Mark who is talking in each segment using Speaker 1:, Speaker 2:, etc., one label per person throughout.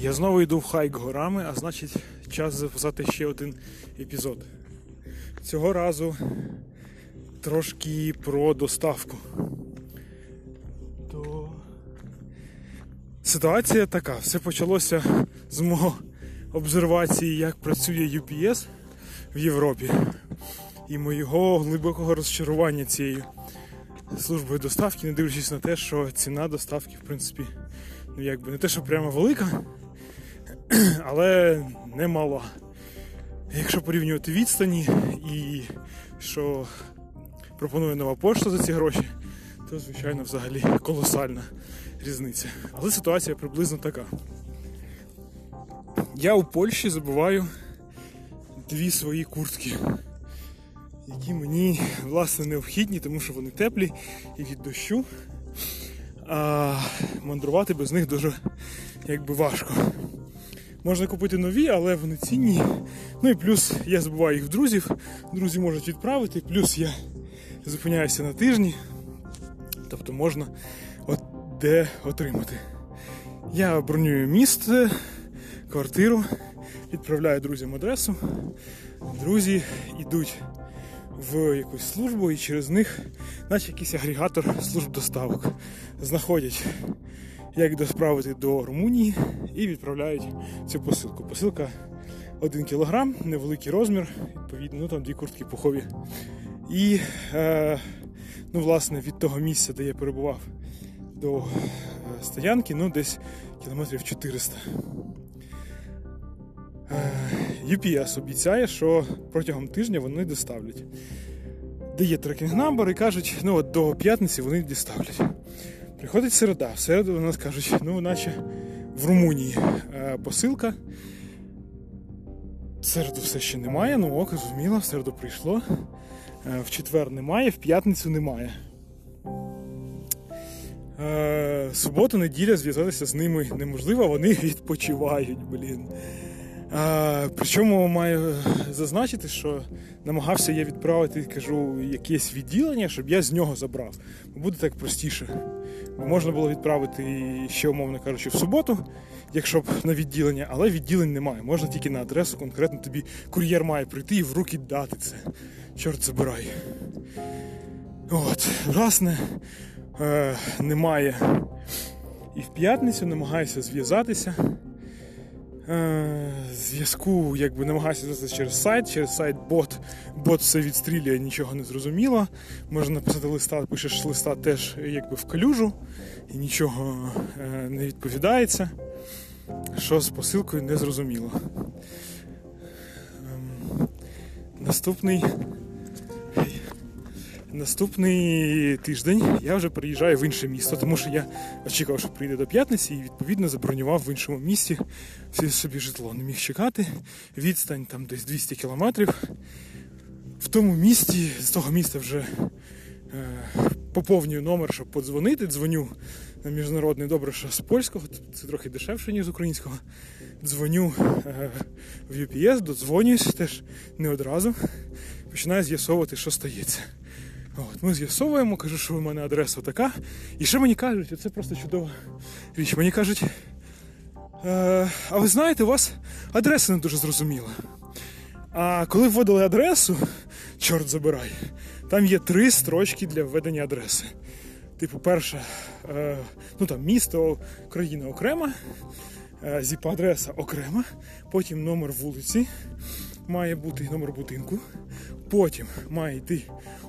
Speaker 1: Я знову йду в хайк горами, а значить час записати ще один епізод. Цього разу трошки про доставку. То ситуація така. Все почалося з мого обсервації, як працює UPS в Європі, і моєго глибокого розчарування цією службою доставки, не дивлячись на те, що ціна доставки, в принципі, ну якби не те, що прямо велика, але немала. Якщо порівнювати відстані і що пропонує нова пошта за ці гроші, то, звичайно, взагалі колосальна різниця. Але ситуація приблизно така. Я у Польщі забуваю дві свої куртки, які мені власне необхідні, тому що вони теплі і від дощу. А мандрувати без них дуже якби важко. Можна купити нові, але вони цінні. Ну і плюс я забуваю їх в друзів. Друзі можуть відправити, плюс я зупиняюся на тижні. Тобто можна от де отримати. Я бронюю місце, квартиру, відправляю друзям адресу. Друзі йдуть в якусь службу і через них, наче якийсь агрегатор служб доставок, знаходять, як досправити до Румунії і відправляють цю посилку. Посилка 1 кг, невеликий розмір, відповідно, ну там дві куртки пухові. І е, ну, власне, від того місця, де я перебував до стоянки, ну десь кілометрів 400. UPS обіцяє, що протягом тижня вони доставлять. Дає трекінг намбер і кажуть, ну от до п'ятниці вони доставлять. Приходить середа, в середу у нас кажуть, ну наче в Румунії посилка. В середу все ще немає, ну ок, зрозуміло, в середу прийшло. В четвер немає, в п'ятницю немає. Суботу, неділя зв'язатися з ними неможливо, вони відпочивають, блін. А, Причому маю зазначити, що намагався я відправити, кажу, якесь відділення, щоб я з нього забрав. Буде так простіше. Можна було відправити ще, умовно кажучи, в суботу, якщо б на відділення, але відділень немає. Можна тільки на адресу, конкретно тобі кур'єр має прийти і в руки дати це. Чорт забирай. От, власне, е, немає. І в п'ятницю намагаюся зв'язатися. Зв'язку якби намагаюся зв'язатися через сайт, через сайт бот. Бот все відстрілює, нічого не зрозуміло. Можна написати листа, пишеш листа теж якби в калюжу і нічого не відповідається. Що з посилкою не зрозуміло. Наступний Наступний тиждень я вже переїжджаю в інше місто, тому що я очікував, що прийде до п'ятниці і відповідно забронював в іншому місті собі житло. Не міг чекати. Відстань там десь 200 кілометрів. В тому місті, з того міста вже е, поповнюю номер, щоб подзвонити. Дзвоню на міжнародний добре, що з польського, це трохи дешевше, ніж з українського. Дзвоню е, в UPS, додзвонююсь теж не одразу. Починаю з'ясовувати, що стається. От, Ми з'ясовуємо, кажу, що у мене адреса така. І що мені кажуть, це просто чудова річ. Мені кажуть, е, а ви знаєте, у вас адреса не дуже зрозуміла. А коли вводили адресу, чорт забирай, там є три строчки для введення адреси. Типу, перша, е, ну там місто, країна окрема, е, зіп-адреса окрема, потім номер вулиці має бути номер будинку, потім має йти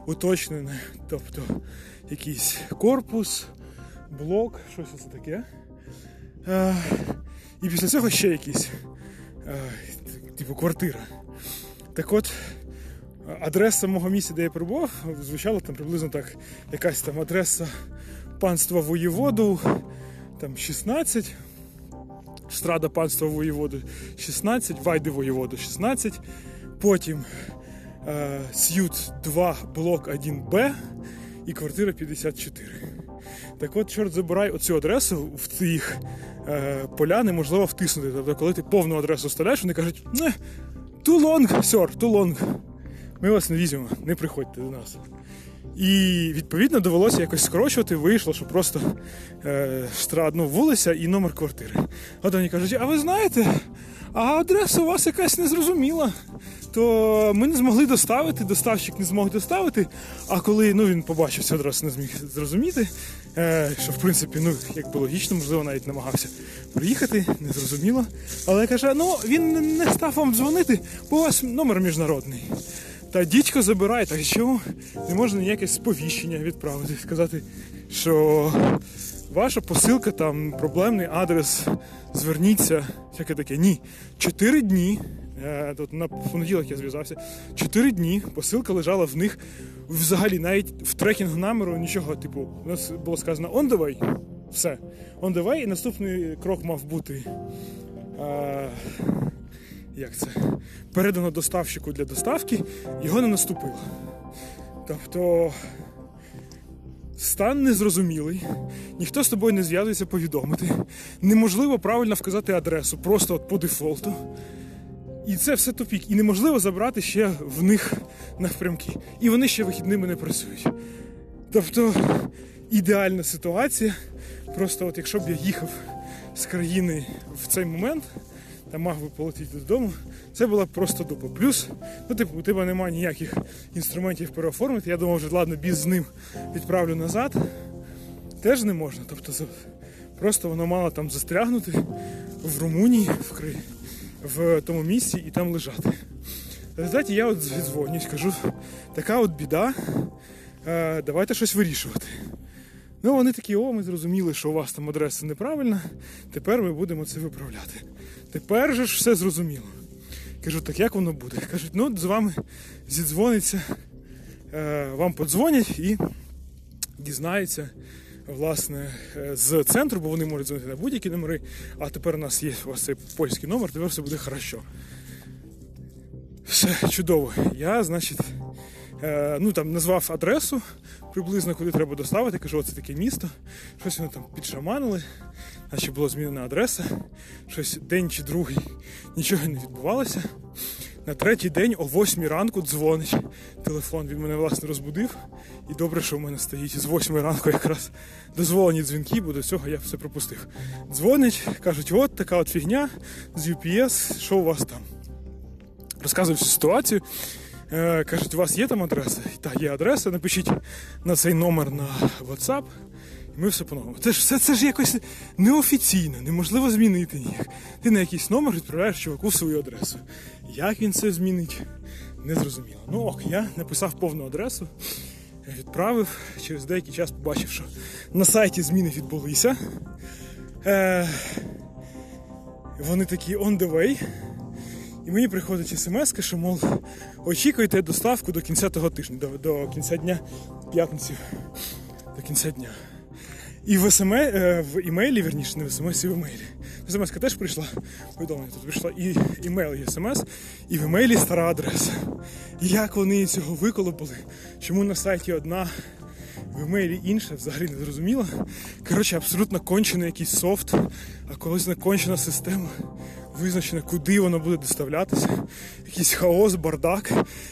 Speaker 1: уточнене, тобто якийсь корпус, блок, щось це таке. А, І після цього ще якийсь типу квартира. Так от, адреса мого місця, де я перебував, звучала там приблизно так, якась там адреса панства воєводу, там 16. Страда панства воєводу 16, Вайди воєводу 16. Потім е, С'ют 2, блок 1Б і квартира 54. Так от, чорт забирай оцю адресу в цих е, поля неможливо втиснути. Тобто, коли ти повну адресу вставляєш, вони кажуть, не, too long, sir, too long. Ми вас не візьмемо, не приходьте до нас. І відповідно довелося якось скорочувати, вийшло, що просто е, штра, ну, вулиця і номер квартири. От вони кажуть, а ви знаєте, а адреса у вас якась незрозуміла. То ми не змогли доставити, доставщик не змог доставити. А коли ну, він побачив цю адресу, не зміг зрозуміти, е, що в принципі, ну, як було логічно, можливо, навіть намагався приїхати, не зрозуміло. Але каже, ну він не став вам дзвонити, бо у вас номер міжнародний. Та дідько забирає, так що не можна ніяке сповіщення відправити, сказати, що ваша посилка там проблемний адрес, зверніться, всяке таке. Ні. Чотири дні. е, Тут на понеділок я зв'язався. Чотири дні посилка лежала в них взагалі, навіть в трекінг номеру нічого. Типу, у нас було сказано the way. Все. The way, і наступний крок мав бути. е, як це? Передано доставщику для доставки, його не наступило. Тобто стан незрозумілий, ніхто з тобою не зв'язується повідомити. Неможливо правильно вказати адресу, просто от по дефолту. І це все тупік. І неможливо забрати ще в них навпрямки. І вони ще вихідними не працюють. Тобто ідеальна ситуація. Просто от якщо б я їхав з країни в цей момент та би полетіти додому, це була просто дупа. Плюс, ну, типу, у тебе немає ніяких інструментів переоформити. Я думав, вже ладно, біз з ним відправлю назад. Теж не можна. Тобто просто воно мало там застрягнути в Румунії, в, Кри... в тому місці і там лежати. В результаті я от відзвонюсь, кажу, така от біда, е, давайте щось вирішувати. Ну, вони такі, о, ми зрозуміли, що у вас там адреса неправильна, тепер ми будемо це виправляти. Тепер же ж все зрозуміло. Кажу, так як воно буде? Кажуть, ну з вами зідзвониться, е, вам подзвонять і дізнаються, власне, е, з центру, бо вони можуть дзвонити на будь-які номери, а тепер у нас є ось цей польський номер, тепер все буде хорошо. Все чудово. Я, значить, ну там назвав адресу приблизно, куди треба доставити. Кажу, оце таке місто. Щось вони там підшаманили, наче була змінена адреса. Щось день чи другий нічого не відбувалося. На третій день о 8 ранку дзвонить телефон. Він мене власне розбудив. І добре, що в мене стоїть з 8 ранку якраз дозволені дзвінки, бо до цього я все пропустив. Дзвонять, кажуть, от така от фігня з UPS, що у вас там? Розказую всю ситуацію. Е, кажуть, у вас є там адреса? Так, є адреса, напишіть на цей номер на WhatsApp, і ми все по-новому. Це ж все це ж якось неофіційно, неможливо змінити ніяк. Ти на якийсь номер відправляєш чуваку свою адресу. Як він це змінить, не зрозуміло. Ну ок, я написав повну адресу, відправив, через деякий час побачив, що на сайті зміни відбулися. Е, вони такі on the way. І мені приходить смс, що, мов, очікуйте доставку до кінця того тижня, до, до кінця дня п'ятниці, до кінця дня. І в СМ, е, в імейлі, верніше, не в смс, і в імейлі. смс теж прийшла, повідомлення тут прийшла і імейл, і смс, і в імейлі стара адреса. Як вони цього виколопили, чому на сайті одна, в імейлі інша, взагалі не зрозуміло. Коротше, абсолютно кончений якийсь софт, а колись не кончена система. Визначено, куди воно буде доставлятися, якийсь хаос, бардак.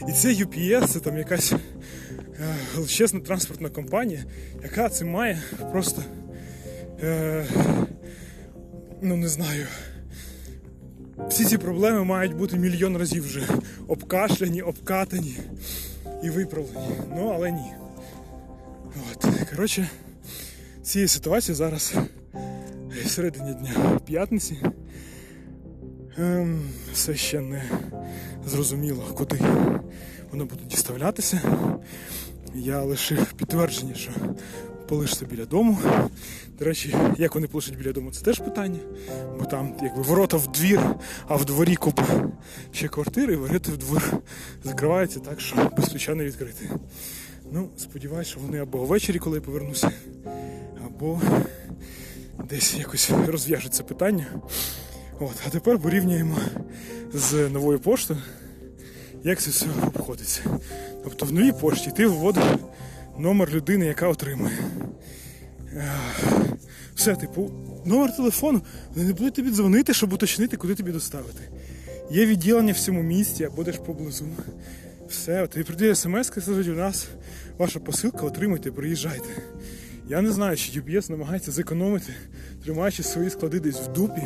Speaker 1: І це UPS, це там якась е, величезна транспортна компанія, яка це має просто, е, ну не знаю. Всі ці проблеми мають бути мільйон разів вже обкашляні, обкатані і виправлені. Ну, але ні. От, коротше, цієї ситуації зараз в середині дня п'ятниці. Ем, все ще не зрозуміло, куди воно буде діставлятися. Я лишив підтвердження, що полишся біля дому. До речі, як вони полишать біля дому, це теж питання. Бо там якби ворота в двір, а в дворі купа ще квартири, і ворота в двір закриваються так, що без ключа не відкрити. Ну, сподіваюся, що вони або ввечері, коли я повернуся, або десь якось розв'яжуть це питання. От, а тепер порівнюємо з новою поштою, як це все обходиться. Тобто в новій пошті ти вводиш номер людини, яка отримує. Все, типу, номер телефону, вони не будуть тобі дзвонити, щоб уточнити, куди тобі доставити. Є відділення в цьому місті, а будеш поблизу. Все, тобі прийде смс, скажуть, у нас ваша посилка, отримайте, приїжджайте. Я не знаю, чи UPS намагається зекономити, тримаючи свої склади десь в дупі,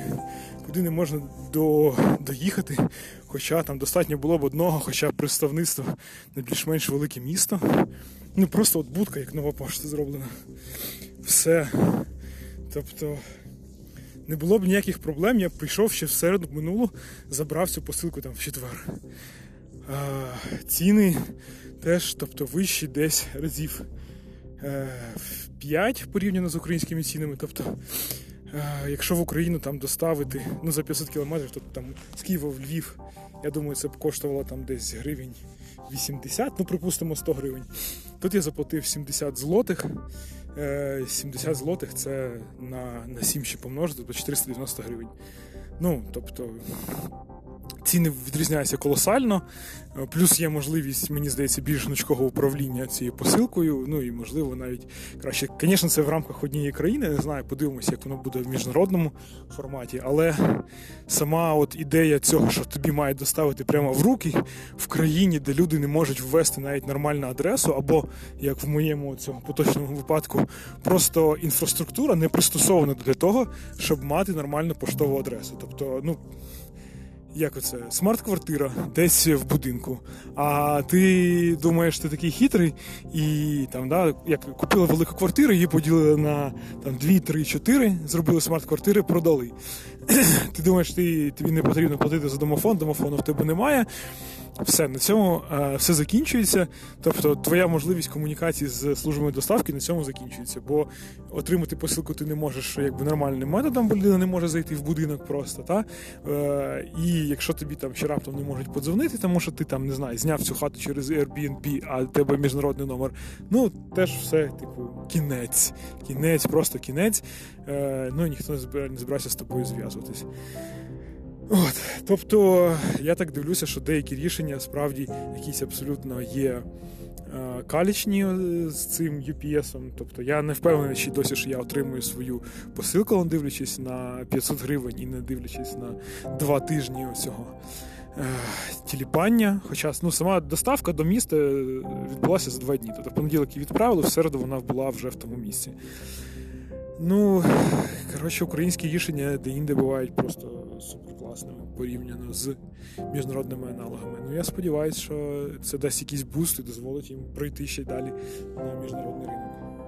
Speaker 1: куди не можна до, доїхати. Хоча там достатньо було б одного, хоча представництво на більш-менш велике місто. Ну просто от будка, як нова пошта зроблена. Все. Тобто не було б ніяких проблем, я прийшов ще в середу минулу, забрав цю посилку там в четвер. А, ціни теж, тобто вищі десь разів 5 порівняно з українськими цінами. Тобто, е, якщо в Україну там доставити ну, за 500 кілометрів, то там з Києва в Львів, я думаю, це б коштувало там десь гривень 80, ну припустимо 100 гривень. Тут я заплатив 70 злотих. Е, 70 злотих це на, на 7 ще помножити, то 490 гривень. Ну, тобто. Ціни відрізняються колосально, Е, плюс є можливість, мені здається, більш гнучкого управління цією посилкою. Ну і можливо навіть краще. Звісно, це в рамках однієї країни. Не знаю, подивимося, як воно буде в міжнародному форматі. Але сама от ідея цього, що тобі мають доставити прямо в руки в країні, де люди не можуть ввести навіть нормальну адресу, або як в моєму цьому поточному випадку, просто інфраструктура не пристосована для того, щоб мати нормальну поштову адресу. Тобто, ну як оце, смарт-квартира десь в будинку. А ти думаєш, ти такий хитрий, і там, да, як купили велику квартиру, її поділили на там, 2, 3, 4, зробили смарт-квартири, продали. ти думаєш, ти, тобі не потрібно платити за домофон, домофону в тебе немає. Все, на цьому е, все закінчується. Тобто, твоя можливість комунікації з службами доставки на цьому закінчується. Бо отримати посилку ти не можеш якби нормальним методом, бо людина не може зайти в будинок просто. Та? Е, і якщо тобі там ще раптом не можуть подзвонити, тому що ти там не знаю, зняв цю хату через Airbnb, а в тебе міжнародний номер, ну теж все, типу, кінець. Кінець, просто кінець. Е, ну і ніхто не збирається з тобою зв'язуватись. От, Тобто я так дивлюся, що деякі рішення справді якісь абсолютно є е, калічні е, з цим UPS. Тобто я не впевнений, чи досі що я отримую свою посилку, дивлячись на 500 гривень і не дивлячись на два тижні цього е, тіліпання. Хоча ну, сама доставка до міста відбулася за два дні. Тобто в понеділок її відправили, в середу вона була вже в тому місці. Ну, коротше, українські рішення де-інде бувають просто суперкласними порівняно з міжнародними аналогами. Ну я сподіваюся, що це дасть якийсь буст і дозволить їм пройти ще далі на міжнародний ринок.